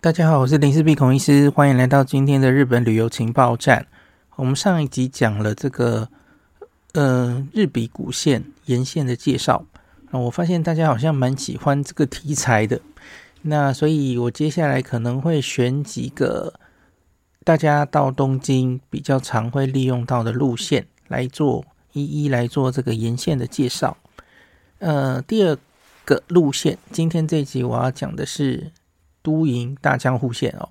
大家好，我是林氏璧孔医师，欢迎来到今天的日本旅游情报站。我们上一集讲了这个呃日比谷线沿线的介绍，啊，我发现大家好像蛮喜欢这个题材的，那所以我接下来可能会选几个大家到东京比较常会利用到的路线来做一一来做这个沿线的介绍。呃，第二个路线，今天这一集我要讲的是。都营大江户线哦，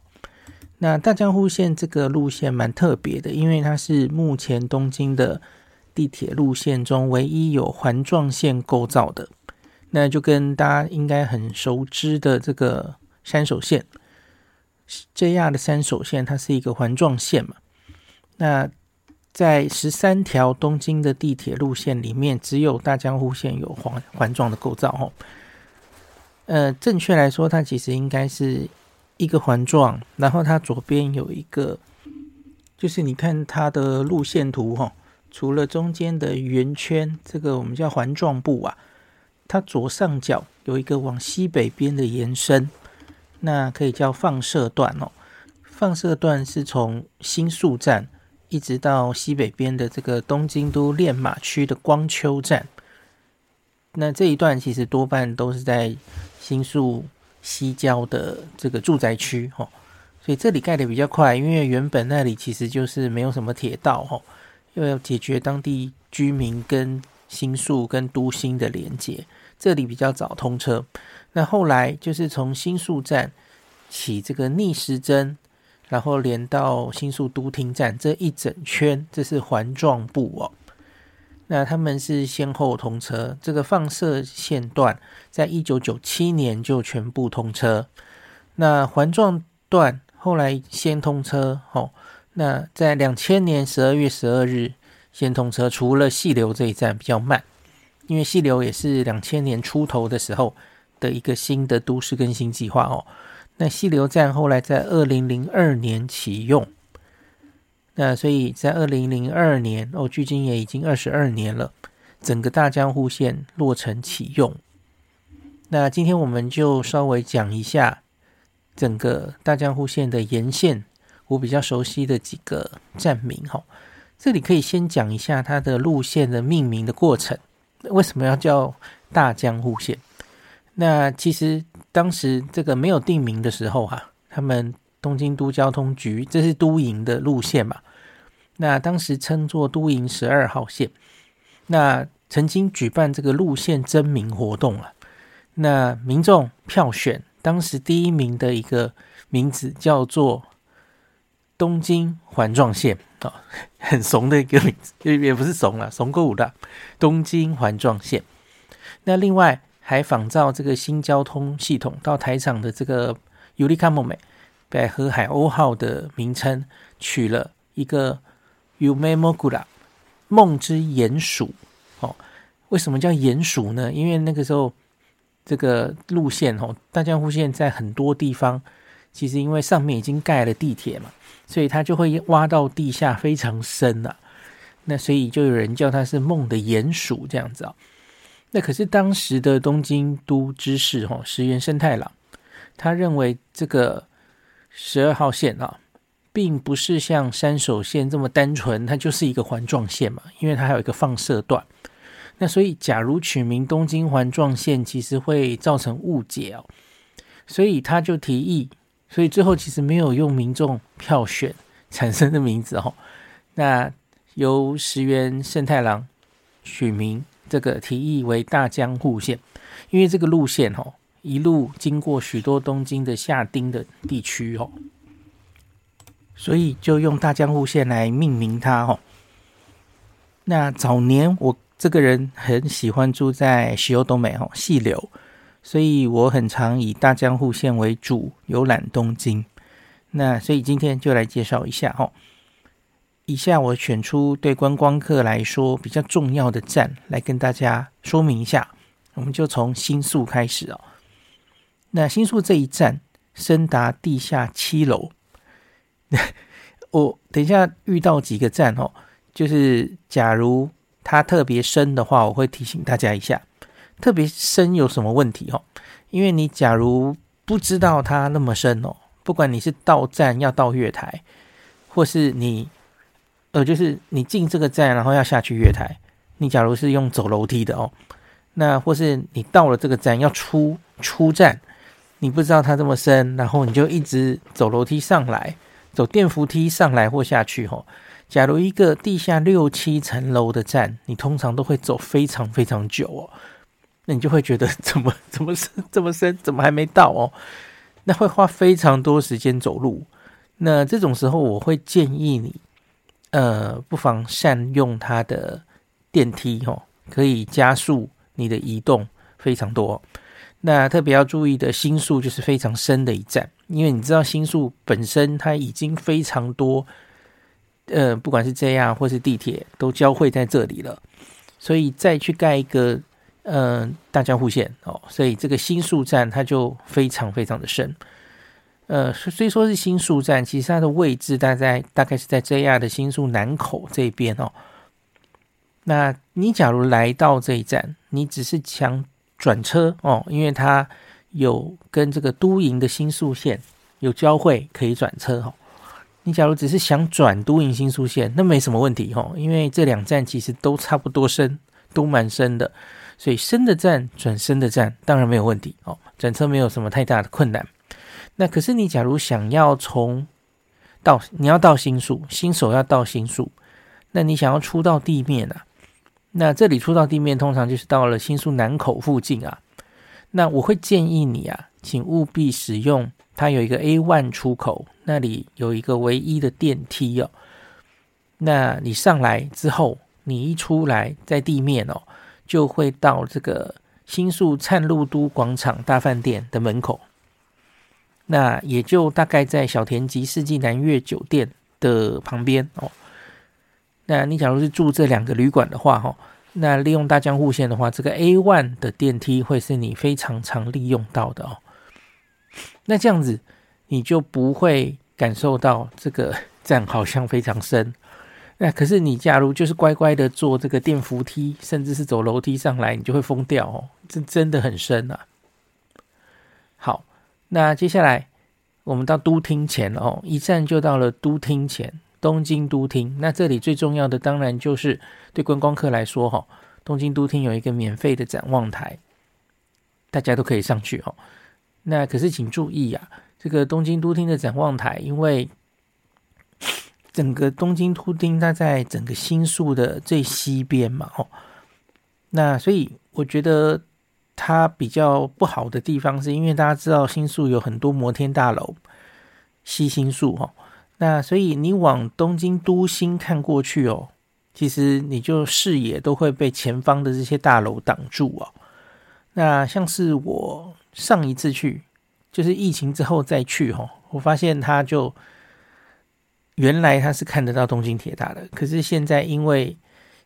那大江户线这个路线蛮特别的，因为它是目前东京的地铁路线中唯一有环状线构造的。那就跟大家应该很熟知的这个山手线，JR 的山手线，它是一个环状线嘛。那在十三条东京的地铁路线里面，只有大江户线有环环状的构造哦。呃，正确来说，它其实应该是一个环状，然后它左边有一个，就是你看它的路线图哈，除了中间的圆圈，这个我们叫环状部啊，它左上角有一个往西北边的延伸，那可以叫放射段哦。放射段是从新宿站一直到西北边的这个东京都练马区的光丘站，那这一段其实多半都是在。新宿西郊的这个住宅区，哈，所以这里盖的比较快，因为原本那里其实就是没有什么铁道，哈，又要解决当地居民跟新宿跟都心的连接，这里比较早通车。那后来就是从新宿站起这个逆时针，然后连到新宿都厅站这一整圈，这是环状部哦。那他们是先后通车，这个放射线段在一九九七年就全部通车。那环状段后来先通车，哦，那在两千年十二月十二日先通车，除了细流这一站比较慢，因为细流也是两千年出头的时候的一个新的都市更新计划哦。那细流站后来在二零零二年启用。那所以在二零零二年哦，距今也已经二十二年了，整个大江户线落成启用。那今天我们就稍微讲一下整个大江户线的沿线，我比较熟悉的几个站名哈。这里可以先讲一下它的路线的命名的过程，为什么要叫大江户线？那其实当时这个没有定名的时候哈，他们东京都交通局，这是都营的路线嘛。那当时称作都营十二号线，那曾经举办这个路线征名活动啊，那民众票选当时第一名的一个名字叫做东京环状线啊、哦，很怂的一个名字，也不是怂了，怂够五的东京环状线。那另外还仿照这个新交通系统到台场的这个尤百合海鸥号的名称，取了一个。“ume mogura”，梦之鼹鼠。哦，为什么叫鼹鼠呢？因为那个时候这个路线哦，大江户线在很多地方，其实因为上面已经盖了地铁嘛，所以它就会挖到地下非常深呐、啊。那所以就有人叫它是梦的鼹鼠这样子啊、哦。那可是当时的东京都知事哦，石原慎太郎，他认为这个十二号线啊。并不是像山手线这么单纯，它就是一个环状线嘛，因为它还有一个放射段。那所以，假如取名东京环状线，其实会造成误解哦。所以他就提议，所以最后其实没有用民众票选产生的名字哦。那由石原慎太郎取名这个提议为大江户线，因为这个路线哦，一路经过许多东京的下町的地区哦。所以就用大江户线来命名它哦。那早年我这个人很喜欢住在汐留美哦，细流，所以我很常以大江户线为主游览东京。那所以今天就来介绍一下哦。以下我选出对观光客来说比较重要的站来跟大家说明一下。我们就从新宿开始哦。那新宿这一站深达地下七楼。我等一下遇到几个站哦，就是假如它特别深的话，我会提醒大家一下。特别深有什么问题哦？因为你假如不知道它那么深哦，不管你是到站要到月台，或是你呃，就是你进这个站然后要下去月台，你假如是用走楼梯的哦，那或是你到了这个站要出出站，你不知道它这么深，然后你就一直走楼梯上来，走电扶梯上来或下去哦。假如一个地下六七层楼的站，你通常都会走非常非常久哦。那你就会觉得怎么 怎么深这么深，怎么还没到哦？那会花非常多时间走路。那这种时候，我会建议你，呃，不妨善用它的电梯哦，可以加速你的移动非常多。那特别要注意的新宿就是非常深的一站，因为你知道新宿本身它已经非常多，呃，不管是 JR 或是地铁都交汇在这里了，所以再去盖一个。嗯、呃，大江户线哦，所以这个新宿站它就非常非常的深。呃，虽说是新宿站，其实它的位置大概大概是在 JR 的新宿南口这边哦。那你假如来到这一站，你只是想转车哦，因为它有跟这个都营的新宿线有交汇，可以转车哦。你假如只是想转都营新宿线，那没什么问题哦，因为这两站其实都差不多深，都蛮深的。所以深的站转深的站当然没有问题哦，转车没有什么太大的困难。那可是你假如想要从到你要到新宿，新手要到新宿，那你想要出到地面啊？那这里出到地面通常就是到了新宿南口附近啊。那我会建议你啊，请务必使用它有一个 A one 出口，那里有一个唯一的电梯哦。那你上来之后，你一出来在地面哦。就会到这个新宿灿路都广场大饭店的门口，那也就大概在小田急世纪南越酒店的旁边哦。那你假如是住这两个旅馆的话，哈，那利用大江户线的话，这个 A1 的电梯会是你非常常利用到的哦。那这样子你就不会感受到这个 站好像非常深。那可是你假如就是乖乖的坐这个电扶梯，甚至是走楼梯上来，你就会疯掉哦，这真的很深啊。好，那接下来我们到都厅前哦，一站就到了都厅前，东京都厅。那这里最重要的当然就是对观光客来说哈，东京都厅有一个免费的展望台，大家都可以上去哦。那可是请注意呀，这个东京都厅的展望台，因为整个东京都厅，它在整个新宿的最西边嘛，哦，那所以我觉得它比较不好的地方，是因为大家知道新宿有很多摩天大楼，西新宿哈，那所以你往东京都心看过去哦，其实你就视野都会被前方的这些大楼挡住哦。那像是我上一次去，就是疫情之后再去哈，我发现它就。原来他是看得到东京铁塔的，可是现在因为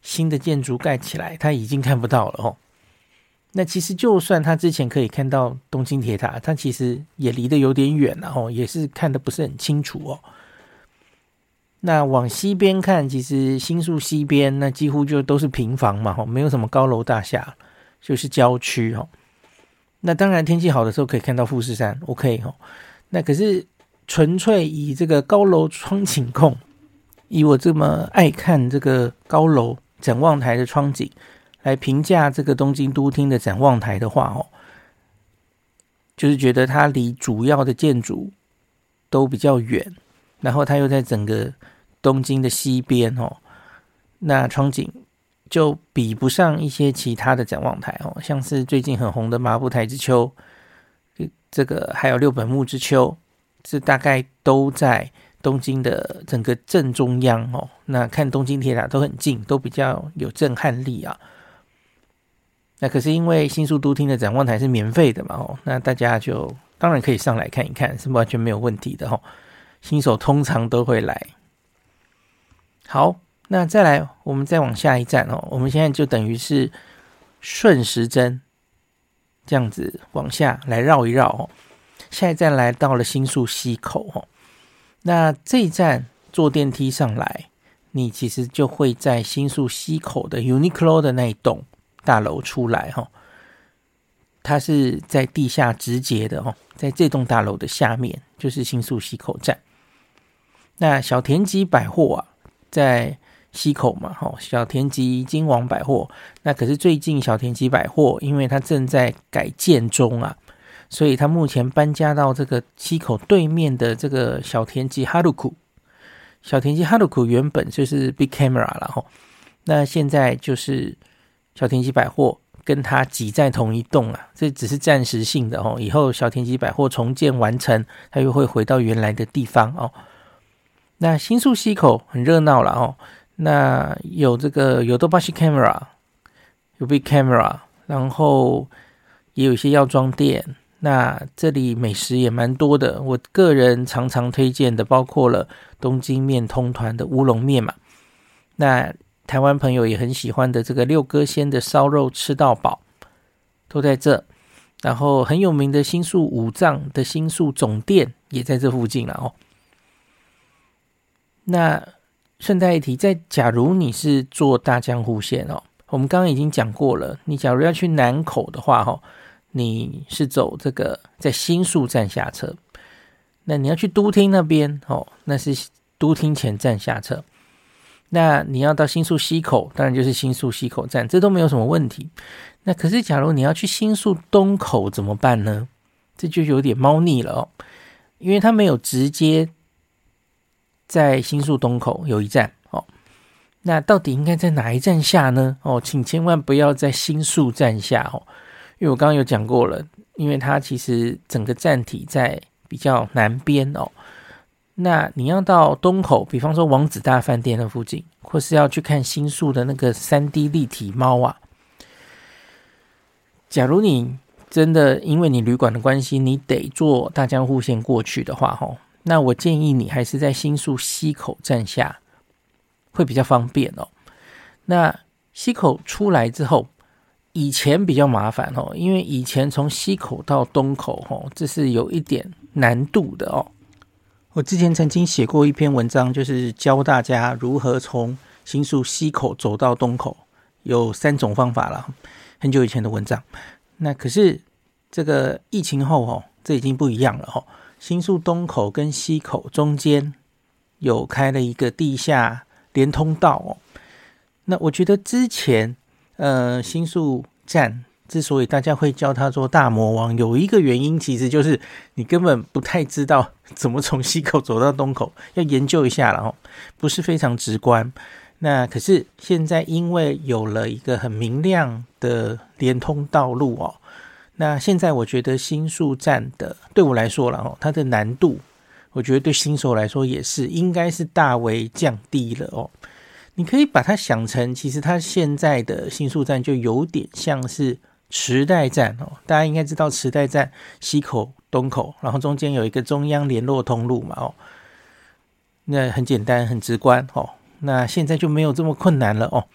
新的建筑盖起来，他已经看不到了哦。那其实就算他之前可以看到东京铁塔，他其实也离得有点远了哦，也是看得不是很清楚哦。那往西边看，其实新宿西边那几乎就都是平房嘛，哦，没有什么高楼大厦，就是郊区哦。那当然天气好的时候可以看到富士山，OK 哦。那可是。纯粹以这个高楼窗景控，以我这么爱看这个高楼展望台的窗景来评价这个东京都厅的展望台的话，哦，就是觉得它离主要的建筑都比较远，然后它又在整个东京的西边哦，那窗景就比不上一些其他的展望台哦，像是最近很红的麻布台之丘，这个还有六本木之丘。这大概都在东京的整个正中央哦，那看东京铁塔都很近，都比较有震撼力啊。那可是因为新宿都厅的展望台是免费的嘛哦，那大家就当然可以上来看一看，是完全没有问题的哦。新手通常都会来。好，那再来，我们再往下一站哦，我们现在就等于是顺时针这样子往下来绕一绕哦。下一站来到了新宿西口哦，那这一站坐电梯上来，你其实就会在新宿西口的 Uniqlo 的那一栋大楼出来哈。它是在地下直接的哦，在这栋大楼的下面就是新宿西口站。那小田急百货啊，在西口嘛，哈，小田急金王百货。那可是最近小田急百货，因为它正在改建中啊，所以它目前搬家到这个西口对面的这个小田急哈鲁库。小田急哈鲁库原本就是 Big Camera 了哈，那现在就是小田急百货跟它挤在同一栋啊，这只是暂时性的哦，以后小田急百货重建完成，它又会回到原来的地方哦。那新宿西口很热闹了哦。那有这个有 Yodobashi Camera，有 Big Camera，然后也有一些药妆店。那这里美食也蛮多的，我个人常常推荐的包括了东京面通团的乌龙面嘛。那台湾朋友也很喜欢的这个六哥鲜的烧肉吃到饱，都在这。然后很有名的新宿五藏的新宿总店也在这附近了哦。那。顺带一提，在假如你是坐大江户线哦，我们刚刚已经讲过了。你假如要去南口的话，哈，你是走这个在新宿站下车。那你要去都厅那边哦，那是都厅前站下车。那你要到新宿西口，当然就是新宿西口站，这都没有什么问题。那可是，假如你要去新宿东口怎么办呢？这就有点猫腻了哦，因为它没有直接。在新宿东口有一站哦，那到底应该在哪一站下呢？哦，请千万不要在新宿站下哦，因为我刚刚有讲过了，因为它其实整个站体在比较南边哦。那你要到东口，比方说王子大饭店的附近，或是要去看新宿的那个三 D 立体猫啊。假如你真的因为你旅馆的关系，你得坐大江户线过去的话，吼。那我建议你还是在新宿西口站下，会比较方便哦。那西口出来之后，以前比较麻烦哦，因为以前从西口到东口哦，这是有一点难度的哦。我之前曾经写过一篇文章，就是教大家如何从新宿西口走到东口，有三种方法了。很久以前的文章，那可是这个疫情后哦，这已经不一样了哦。新宿东口跟西口中间有开了一个地下连通道哦。那我觉得之前呃新宿站之所以大家会叫它做大魔王，有一个原因其实就是你根本不太知道怎么从西口走到东口，要研究一下了哦，不是非常直观。那可是现在因为有了一个很明亮的连通道路哦。那现在我觉得新宿站的对我来说了哦，它的难度，我觉得对新手来说也是应该是大为降低了哦。你可以把它想成，其实它现在的新宿站就有点像是池袋站哦。大家应该知道池袋站西口、东口，然后中间有一个中央联络通路嘛哦。那很简单，很直观哦。那现在就没有这么困难了哦。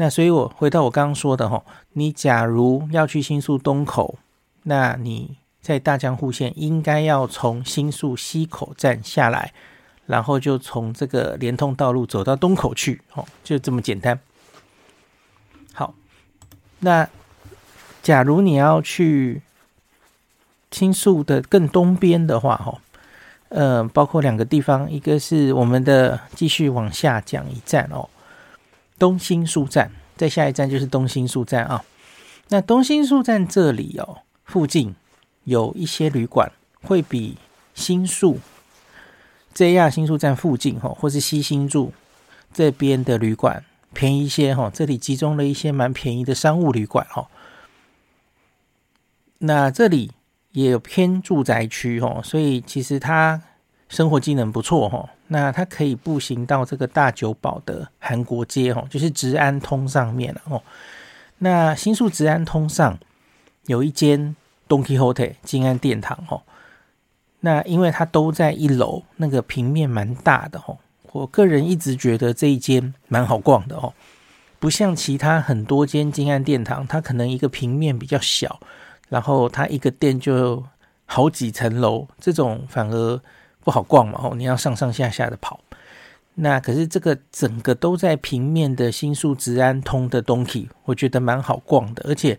那所以，我回到我刚刚说的哈，你假如要去新宿东口，那你在大江户线应该要从新宿西口站下来，然后就从这个连通道路走到东口去，哦，就这么简单。好，那假如你要去新宿的更东边的话，哈，呃，包括两个地方，一个是我们的继续往下讲一站哦。东新宿站，再下一站就是东新宿站啊。那东新宿站这里哦，附近有一些旅馆会比新宿 JR 新宿站附近哈，或是西新宿这边的旅馆便宜一些哈。这里集中了一些蛮便宜的商务旅馆哈。那这里也有偏住宅区哦，所以其实它生活技能不错哈。那它可以步行到这个大久保的韩国街哦，就是直安通上面哦。那新宿直安通上有一间 Don Quijote 金安殿堂哦。那因为它都在一楼，那个平面蛮大的哦。我个人一直觉得这一间蛮好逛的哦，不像其他很多间金安殿堂，它可能一个平面比较小，然后它一个店就好几层楼，这种反而。不好逛嘛，哦，你要上上下下的跑。那可是这个整个都在平面的新宿直安通的东西，我觉得蛮好逛的。而且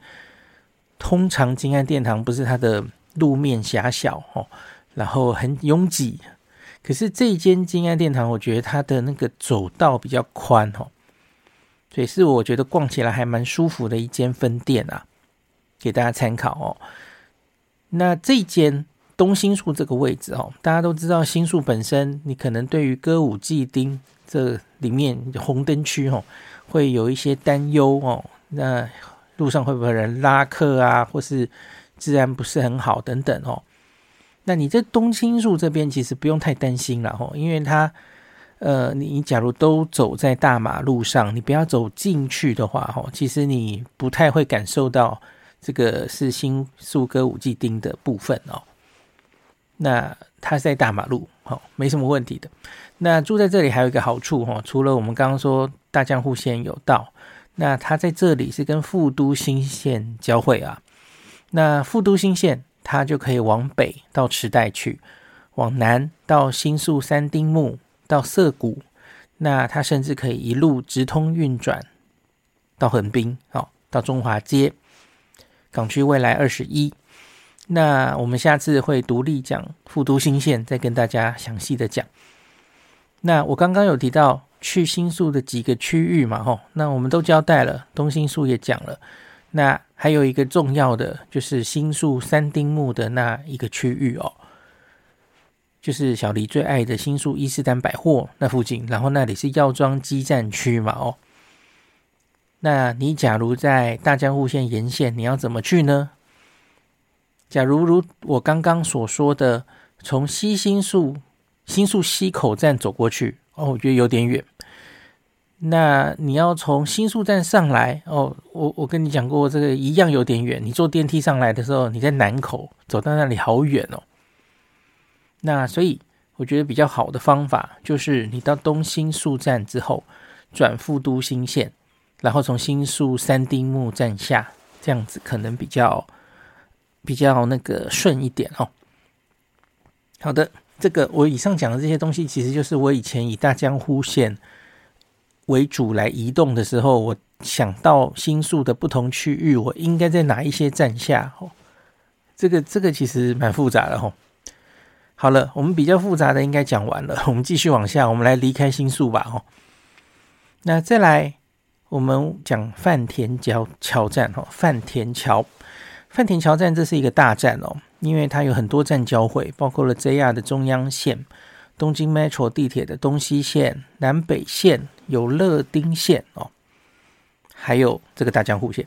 通常金安殿堂不是它的路面狭小哦，然后很拥挤。可是这一间金安殿堂，我觉得它的那个走道比较宽哦，所以是我觉得逛起来还蛮舒服的一间分店啊，给大家参考哦。那这间东新宿这个位置哦，大家都知道新宿本身，你可能对于歌舞伎町这里面红灯区哦，会有一些担忧哦。那路上会不会人拉客啊，或是治安不是很好等等哦？那你在东新宿这边其实不用太担心了吼，因为它，呃，你假如都走在大马路上，你不要走进去的话吼，其实你不太会感受到这个是新宿歌舞伎町的部分哦。那它是在大马路，吼，没什么问题的。那住在这里还有一个好处吼，除了我们刚刚说大江户线有到，那它在这里是跟副都心线交汇啊。那副都心线。它就可以往北到池袋去，往南到新宿三丁目到涩谷，那它甚至可以一路直通运转到横滨，哦，到中华街，港区未来二十一。那我们下次会独立讲富都新线，再跟大家详细的讲。那我刚刚有提到去新宿的几个区域嘛，吼，那我们都交代了，东新宿也讲了。那还有一个重要的，就是新宿三丁目的那一个区域哦，就是小黎最爱的新宿伊势丹百货那附近，然后那里是药妆基站区嘛哦。那你假如在大江户线沿线，你要怎么去呢？假如如我刚刚所说的，从西新宿新宿西口站走过去，哦，我觉得有点远。那你要从新宿站上来哦，我我跟你讲过，这个一样有点远。你坐电梯上来的时候，你在南口走到那里好远哦。那所以我觉得比较好的方法就是，你到东新宿站之后转副都心线，然后从新宿三丁目站下，这样子可能比较比较那个顺一点哦。好的，这个我以上讲的这些东西，其实就是我以前以大江户线为主来移动的时候，我想到新宿的不同区域，我应该在哪一些站下？哦，这个这个其实蛮复杂的吼。好了，我们比较复杂的应该讲完了，我们继续往下，我们来离开新宿吧。吼，那再来我们讲饭田桥桥站。吼，饭田桥，饭田桥站这是一个大站哦，因为它有很多站交汇，包括了 JR 的中央线。东京 Metro 地铁的东西线、南北线有乐町线哦，还有这个大江户线。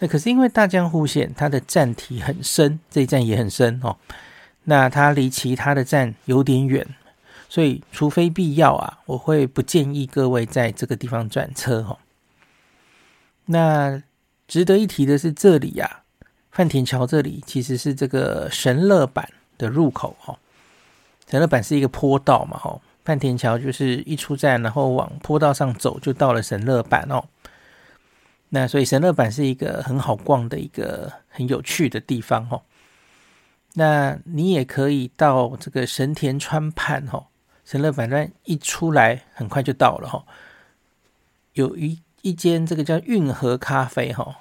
那可是因为大江户线它的站体很深，这一站也很深哦。那它离其他的站有点远，所以除非必要啊，我会不建议各位在这个地方转车哦。那值得一提的是，这里呀、啊，饭田桥这里其实是这个神乐坂的入口哦。神乐坂是一个坡道嘛，吼，饭田桥就是一出站，然后往坡道上走，就到了神乐坂哦。那所以神乐坂是一个很好逛的一个很有趣的地方，吼。那你也可以到这个神田川畔，吼，神乐坂站一出来，很快就到了，吼。有一一间这个叫运河咖啡，吼。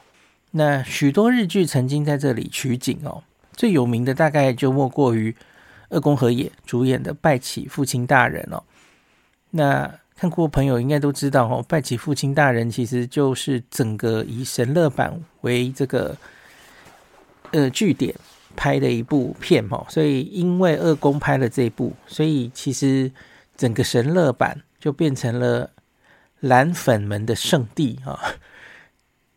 那许多日剧曾经在这里取景哦，最有名的大概就莫过于。二宫和也主演的《拜启父亲大人》哦，那看过朋友应该都知道哦，《拜启父亲大人》其实就是整个以神乐坂为这个呃据点拍的一部片哦，所以因为二宫拍了这一部，所以其实整个神乐坂就变成了蓝粉们的圣地啊。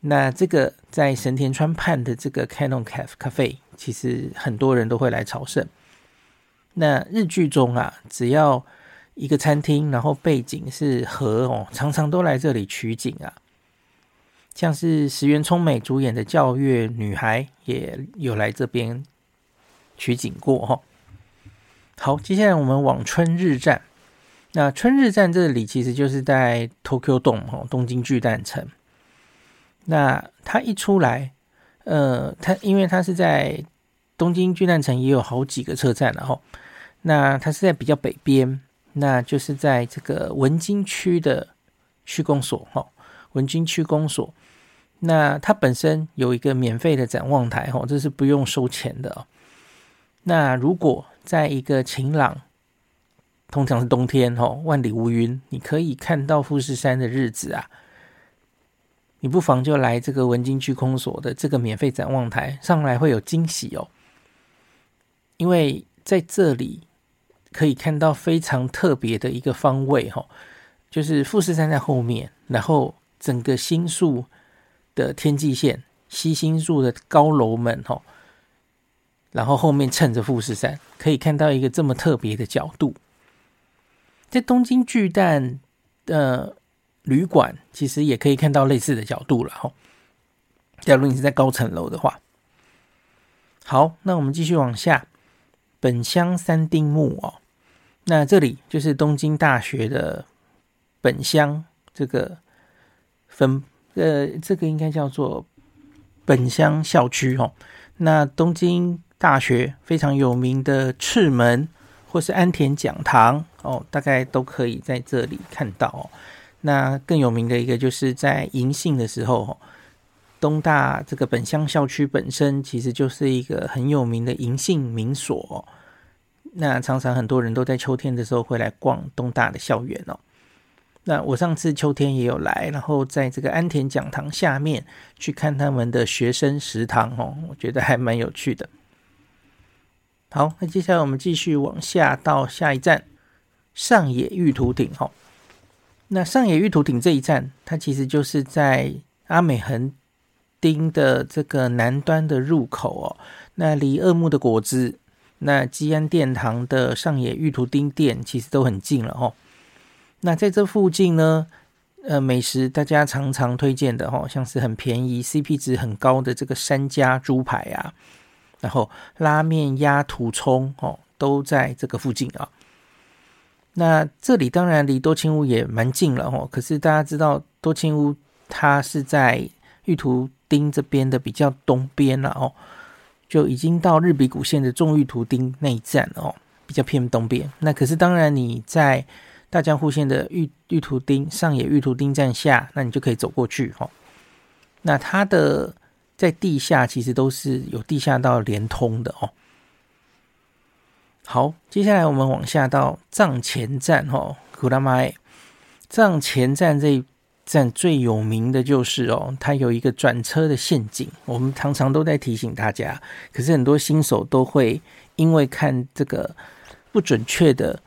那这个在神田川畔的这个 Canon Cafe，其实很多人都会来朝圣。那日剧中啊，只要一个餐厅，然后背景是河哦，常常都来这里取景啊。像是石原聪美主演的《教月女孩》也有来这边取景过哈。好，接下来我们往春日站。那春日站这里其实就是在 Tokyo Dome 哈，东京巨蛋城。那它一出来，呃，它因为它是在东京巨蛋城，也有好几个车站然后。那它是在比较北边，那就是在这个文京区的区公所哈，文京区公所。那它本身有一个免费的展望台，吼，这是不用收钱的。那如果在一个晴朗，通常是冬天，吼，万里无云，你可以看到富士山的日子啊，你不妨就来这个文京区空所的这个免费展望台上来，会有惊喜哦。因为在这里可以看到非常特别的一个方位，吼，就是富士山在后面，然后整个新宿。的天际线，西新宿的高楼们吼，然后后面衬着富士山，可以看到一个这么特别的角度。在东京巨蛋的旅馆，其实也可以看到类似的角度了吼。假如你是在高层楼的话，好，那我们继续往下，本乡三丁目哦，那这里就是东京大学的本乡这个分。呃，这个应该叫做本乡校区哦。那东京大学非常有名的赤门或是安田讲堂哦，大概都可以在这里看到哦。那更有名的一个就是在银杏的时候，东大这个本乡校区本身其实就是一个很有名的银杏名所。那常常很多人都在秋天的时候会来逛东大的校园哦。那我上次秋天也有来，然后在这个安田讲堂下面去看他们的学生食堂哦，我觉得还蛮有趣的。好，那接下来我们继续往下到下一站上野玉图町哈。那上野玉图町这一站，它其实就是在阿美横丁的这个南端的入口哦。那离二木的果汁、那基安殿堂的上野玉图町店其实都很近了哦。那在这附近呢，呃，美食大家常常推荐的哈，像是很便宜、CP 值很高的这个山家猪排啊，然后拉面鸭土葱哦，都在这个附近啊。那这里当然离多清屋也蛮近了哦，可是大家知道多清屋它是在玉图町这边的比较东边了哦，就已经到日比谷线的中玉图町那一站哦，比较偏东边。那可是当然你在大江户线的玉玉图町上野玉图町站下，那你就可以走过去哦。那它的在地下其实都是有地下道连通的哦。好，接下来我们往下到藏前站哈，古拉玛。藏前站这一站最有名的就是哦，它有一个转车的陷阱，我们常常都在提醒大家，可是很多新手都会因为看这个不准确的。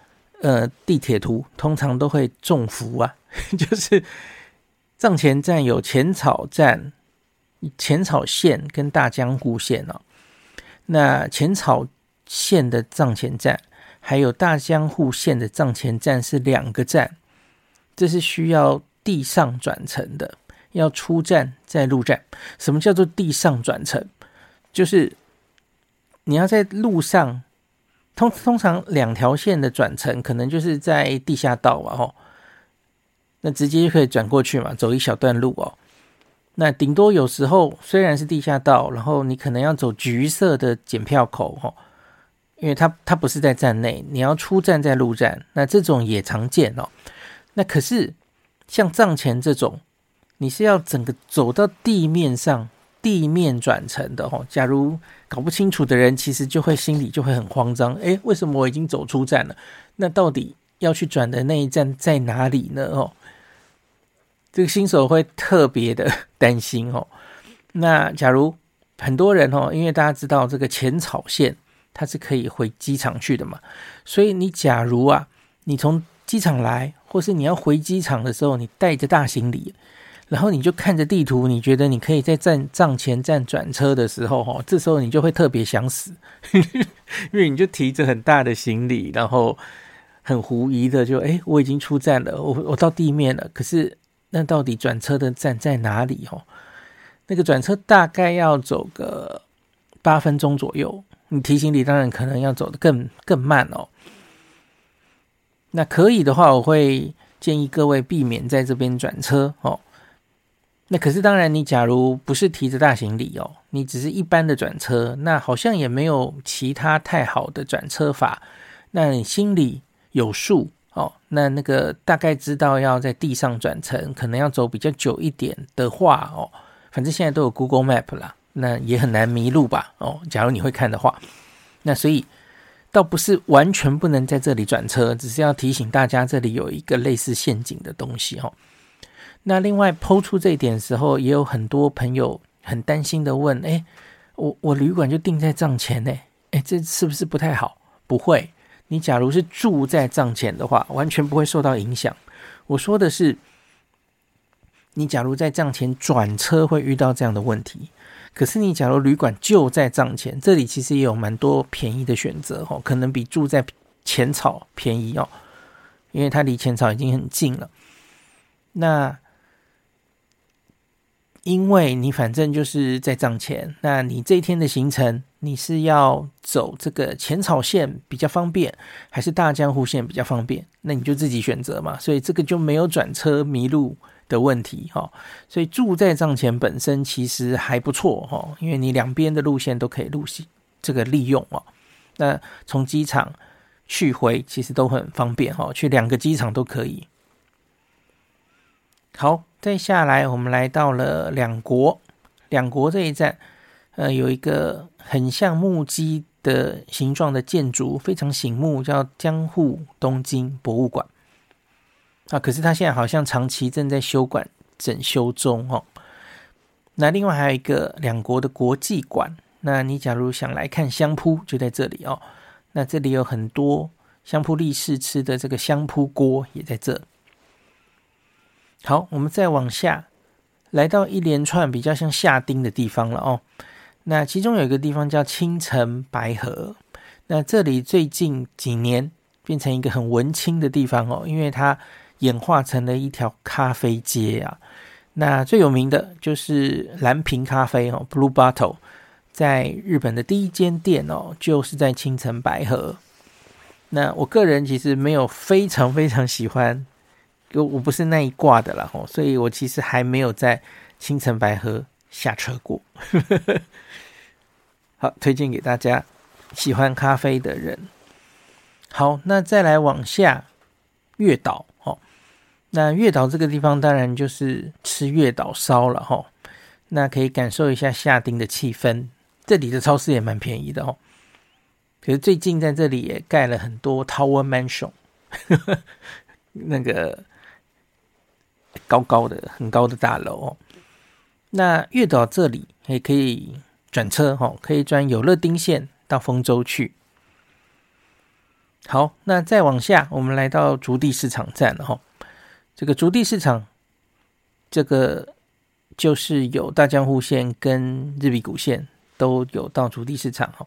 呃，地铁图通常都会中伏啊，就是藏前站有浅草站、浅草线跟大江户线哦。那浅草线的藏前站，还有大江户线的藏前站是两个站，这是需要地上转乘的，要出站再入站。什么叫做地上转乘？就是你要在路上。通通常两条线的转乘可能就是在地下道嘛，吼，那直接就可以转过去嘛，走一小段路哦。那顶多有时候虽然是地下道，然后你可能要走橘色的检票口，吼，因为它它不是在站内，你要出站再入站，那这种也常见哦。那可是像藏前这种，你是要整个走到地面上。地面转乘的哦，假如搞不清楚的人，其实就会心里就会很慌张。诶，为什么我已经走出站了？那到底要去转的那一站在哪里呢？哦，这个新手会特别的 担心哦。那假如很多人哦，因为大家知道这个浅草线它是可以回机场去的嘛，所以你假如啊，你从机场来，或是你要回机场的时候，你带着大行李。然后你就看着地图，你觉得你可以在站站前站转车的时候，哈，这时候你就会特别想死，因为你就提着很大的行李，然后很狐疑的就，哎，我已经出站了，我我到地面了，可是那到底转车的站在哪里？哈，那个转车大概要走个八分钟左右，你提行李当然可能要走得更更慢哦。那可以的话，我会建议各位避免在这边转车哦。那可是当然，你假如不是提着大行李哦，你只是一般的转车，那好像也没有其他太好的转车法。那你心里有数哦，那那个大概知道要在地上转乘，可能要走比较久一点的话哦，反正现在都有 Google Map 啦，那也很难迷路吧？哦，假如你会看的话，那所以倒不是完全不能在这里转车，只是要提醒大家，这里有一个类似陷阱的东西哦。那另外抛出这一点的时候，也有很多朋友很担心的问：哎，我我旅馆就订在帐前呢？哎，这是不是不太好？不会，你假如是住在帐前的话，完全不会受到影响。我说的是，你假如在帐前转车会遇到这样的问题，可是你假如旅馆就在帐前，这里其实也有蛮多便宜的选择哦，可能比住在浅草便宜哦，因为它离浅草已经很近了。那因为你反正就是在帐前，那你这一天的行程，你是要走这个浅草线比较方便，还是大江户线比较方便？那你就自己选择嘛。所以这个就没有转车迷路的问题哈。所以住在帐前本身其实还不错哈，因为你两边的路线都可以路线这个利用哦。那从机场去回其实都很方便哈，去两个机场都可以。好。再下来，我们来到了两国。两国这一站，呃，有一个很像木屐的形状的建筑，非常醒目，叫江户东京博物馆。啊，可是它现在好像长期正在修馆整修中哦。那另外还有一个两国的国际馆。那你假如想来看相扑，就在这里哦。那这里有很多相扑力士吃的这个相扑锅，也在这。好，我们再往下，来到一连串比较像下町的地方了哦。那其中有一个地方叫青城白河，那这里最近几年变成一个很文青的地方哦，因为它演化成了一条咖啡街啊。那最有名的就是蓝瓶咖啡哦，Blue Bottle，在日本的第一间店哦，就是在青城白河。那我个人其实没有非常非常喜欢。我我不是那一挂的啦，吼，所以我其实还没有在青城白河下车过。好，推荐给大家喜欢咖啡的人。好，那再来往下月岛，那月岛这个地方当然就是吃月岛烧了，吼，那可以感受一下下町的气氛。这里的超市也蛮便宜的，哦。可是最近在这里也盖了很多 Tower Mansion，那个。高高的、很高的大楼哦。那月岛这里也可以转车哈，可以转有乐町线到丰州去。好，那再往下，我们来到竹地市场站了哈。这个竹地市场，这个就是有大江户线跟日比谷线都有到竹地市场哈。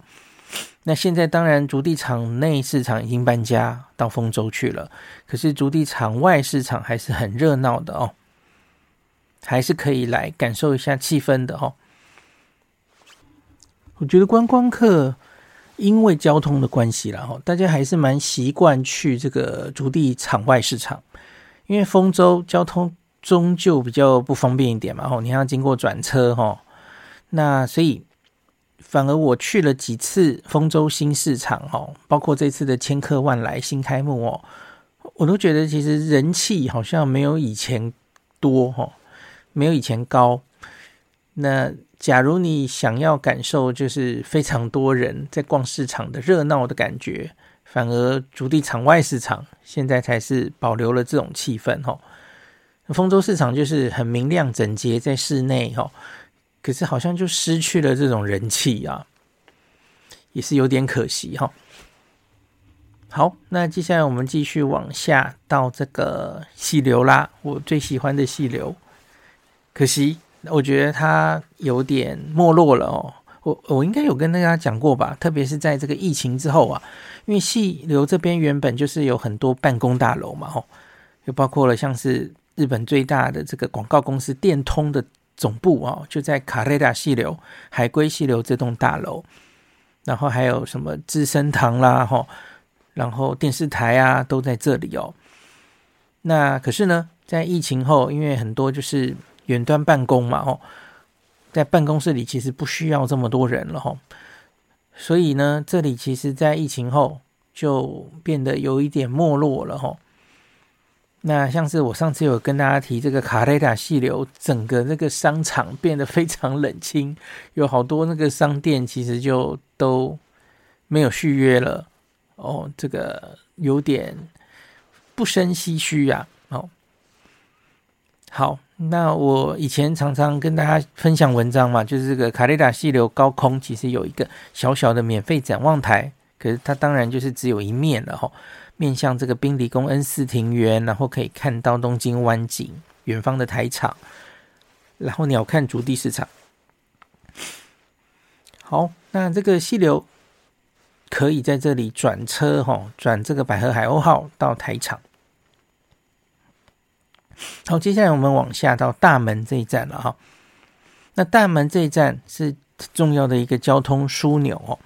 那现在当然，竹地场内市场已经搬家到丰州去了，可是竹地场外市场还是很热闹的哦，还是可以来感受一下气氛的哦。我觉得观光客因为交通的关系啦，哈，大家还是蛮习惯去这个竹地场外市场，因为丰州交通终究比较不方便一点嘛，哦，你要经过转车，哈，那所以。反而我去了几次丰州新市场哦，包括这次的千客万来新开幕哦，我都觉得其实人气好像没有以前多哈，没有以前高。那假如你想要感受就是非常多人在逛市场的热闹的感觉，反而筑地场外市场现在才是保留了这种气氛哈。丰州市场就是很明亮整洁，在室内哈。可是好像就失去了这种人气啊，也是有点可惜哈。好，那接下来我们继续往下到这个细流啦，我最喜欢的细流。可惜我觉得它有点没落了哦。我我应该有跟大家讲过吧，特别是在这个疫情之后啊，因为细流这边原本就是有很多办公大楼嘛，吼，就包括了像是日本最大的这个广告公司电通的。总部哦，就在卡雷达细流、海龟细流这栋大楼，然后还有什么资生堂啦，吼，然后电视台啊都在这里哦。那可是呢，在疫情后，因为很多就是远端办公嘛，吼，在办公室里其实不需要这么多人了，吼，所以呢，这里其实在疫情后就变得有一点没落了，吼。那像是我上次有跟大家提这个卡雷达细流，整个那个商场变得非常冷清，有好多那个商店其实就都没有续约了哦，这个有点不胜唏嘘呀。哦，好，那我以前常常跟大家分享文章嘛，就是这个卡雷达溪流高空其实有一个小小的免费展望台，可是它当然就是只有一面了哈。面向这个滨离宫恩赐庭园，然后可以看到东京湾景、远方的台场，然后鸟瞰筑地市场。好，那这个溪流可以在这里转车，哈，转这个百合海鸥号到台场。好，接下来我们往下到大门这一站了，哈。那大门这一站是重要的一个交通枢纽哦，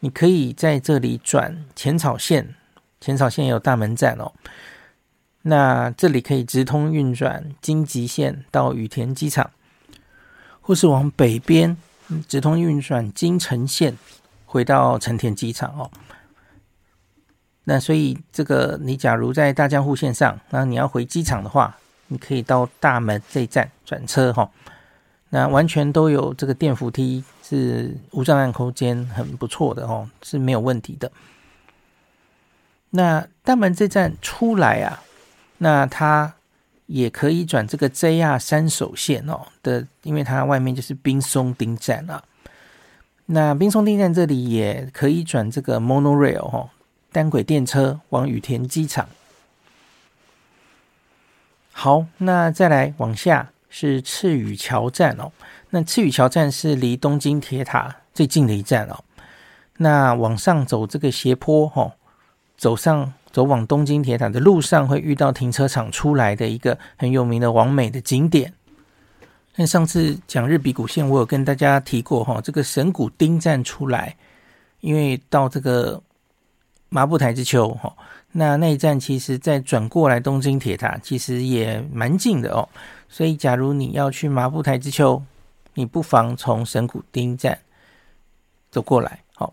你可以在这里转浅草线。浅草线有大门站哦，那这里可以直通运转京急线到羽田机场，或是往北边直通运转京成线回到成田机场哦。那所以这个你假如在大江户线上，那你要回机场的话，你可以到大门这一站转车哈。那完全都有这个电扶梯，是无障碍空间，很不错的哦，是没有问题的。那大门这站出来啊，那它也可以转这个 JR 山手线哦的，因为它外面就是滨松町站啊。那滨松町站这里也可以转这个 monorail 哦，单轨电车往羽田机场。好，那再来往下是赤羽桥站哦。那赤羽桥站是离东京铁塔最近的一站哦。那往上走这个斜坡哦。走上走往东京铁塔的路上，会遇到停车场出来的一个很有名的网美的景点。那上次讲日比谷线，我有跟大家提过哈，这个神谷町站出来，因为到这个麻布台之丘哈，那那一站其实再转过来东京铁塔，其实也蛮近的哦。所以，假如你要去麻布台之丘，你不妨从神谷町站走过来哦。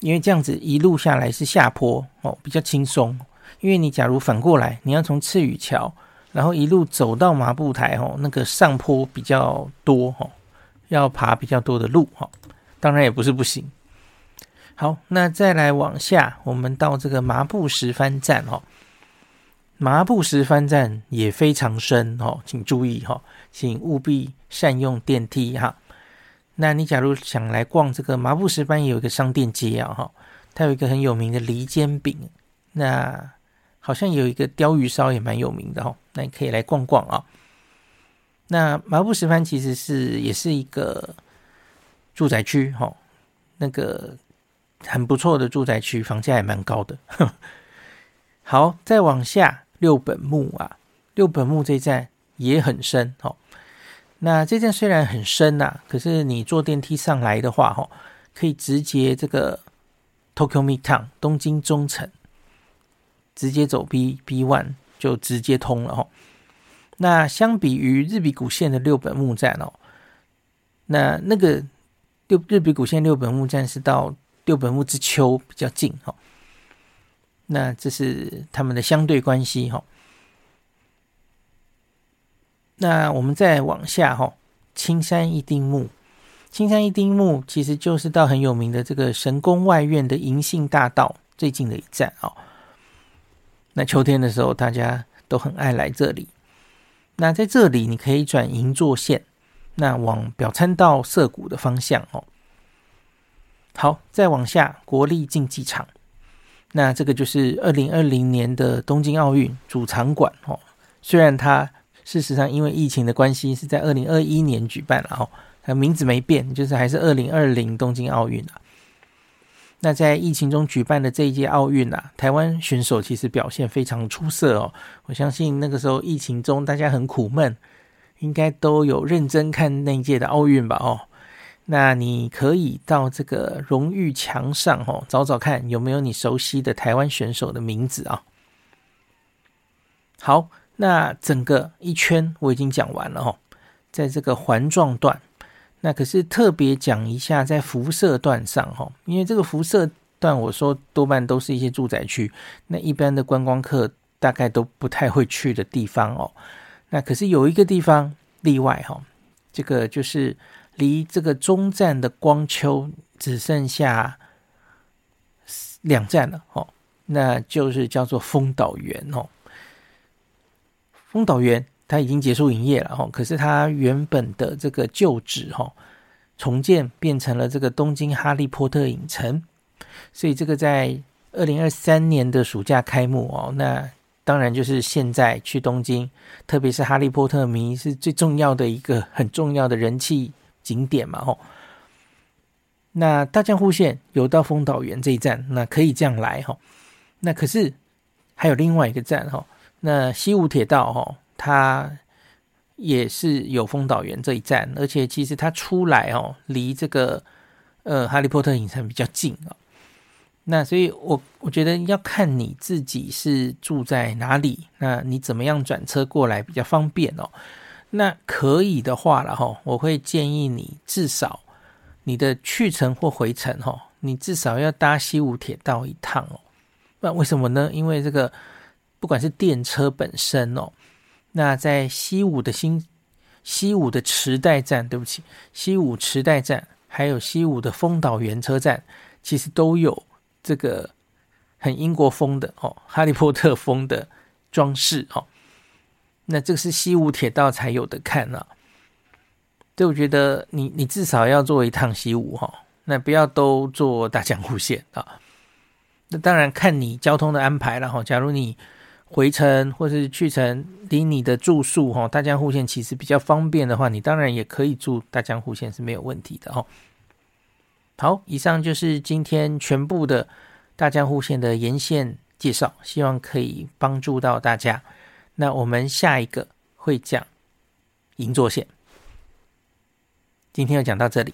因为这样子一路下来是下坡哦，比较轻松。因为你假如反过来，你要从赤羽桥，然后一路走到麻布台哦，那个上坡比较多哦，要爬比较多的路哈。当然也不是不行。好，那再来往下，我们到这个麻布十番站哦。麻布十番站也非常深哦，请注意哈，请务必善用电梯哈。那你假如想来逛这个麻布十番，有一个商店街啊，哈，它有一个很有名的梨煎饼，那好像有一个鲷鱼烧也蛮有名的哈，那你可以来逛逛啊。那麻布十番其实是也是一个住宅区哈，那个很不错的住宅区，房价也蛮高的。好，再往下六本木啊，六本木这一站也很深哦。那这站虽然很深呐、啊，可是你坐电梯上来的话，哈，可以直接这个 Tokyo Midtown 东京中城，直接走 B B One 就直接通了哈。那相比于日比谷线的六本木站哦，那那个六日比谷线六本木站是到六本木之丘比较近哈。那这是他们的相对关系哈。那我们再往下哈，青山一丁目，青山一丁目其实就是到很有名的这个神宫外苑的银杏大道最近的一站哦。那秋天的时候，大家都很爱来这里。那在这里，你可以转银座线，那往表参道涩谷的方向哦。好，再往下，国立竞技场，那这个就是二零二零年的东京奥运主场馆哦。虽然它事实上，因为疫情的关系，是在二零二一年举办了哦，它名字没变，就是还是二零二零东京奥运啊。那在疫情中举办的这一届奥运啊，台湾选手其实表现非常出色哦。我相信那个时候疫情中大家很苦闷，应该都有认真看那一届的奥运吧哦。那你可以到这个荣誉墙上哦，找找看有没有你熟悉的台湾选手的名字啊。好。那整个一圈我已经讲完了哈，在这个环状段，那可是特别讲一下在辐射段上哈，因为这个辐射段我说多半都是一些住宅区，那一般的观光客大概都不太会去的地方哦。那可是有一个地方例外哈、哦，这个就是离这个终站的光丘只剩下两站了哦，那就是叫做丰岛园哦。丰岛园它已经结束营业了哦，可是它原本的这个旧址哈，重建变成了这个东京哈利波特影城，所以这个在二零二三年的暑假开幕哦，那。当然，就是现在去东京，特别是哈利波特迷是最重要的一个很重要的人气景点嘛，吼。那大江户线有到丰岛园这一站，那可以这样来，吼。那可是还有另外一个站，哈。那西武铁道，吼，它也是有丰岛园这一站，而且其实它出来，哦，离这个呃哈利波特影城比较近啊。那所以我，我我觉得要看你自己是住在哪里，那你怎么样转车过来比较方便哦？那可以的话了哈，我会建议你至少你的去程或回程哈，你至少要搭西武铁道一趟哦。那为什么呢？因为这个不管是电车本身哦，那在西武的新西武的池袋站，对不起，西武池袋站，还有西武的丰岛园车站，其实都有。这个很英国风的哦，哈利波特风的装饰哦，那这个是西武铁道才有的看啊。对我觉得你你至少要做一趟西武哈，那不要都坐大江户线啊。那当然看你交通的安排了哈。假如你回程或是去程离你的住宿哈，大江户线其实比较方便的话，你当然也可以住大江户线是没有问题的哈。好，以上就是今天全部的大江户线的沿线介绍，希望可以帮助到大家。那我们下一个会讲银座线，今天就讲到这里。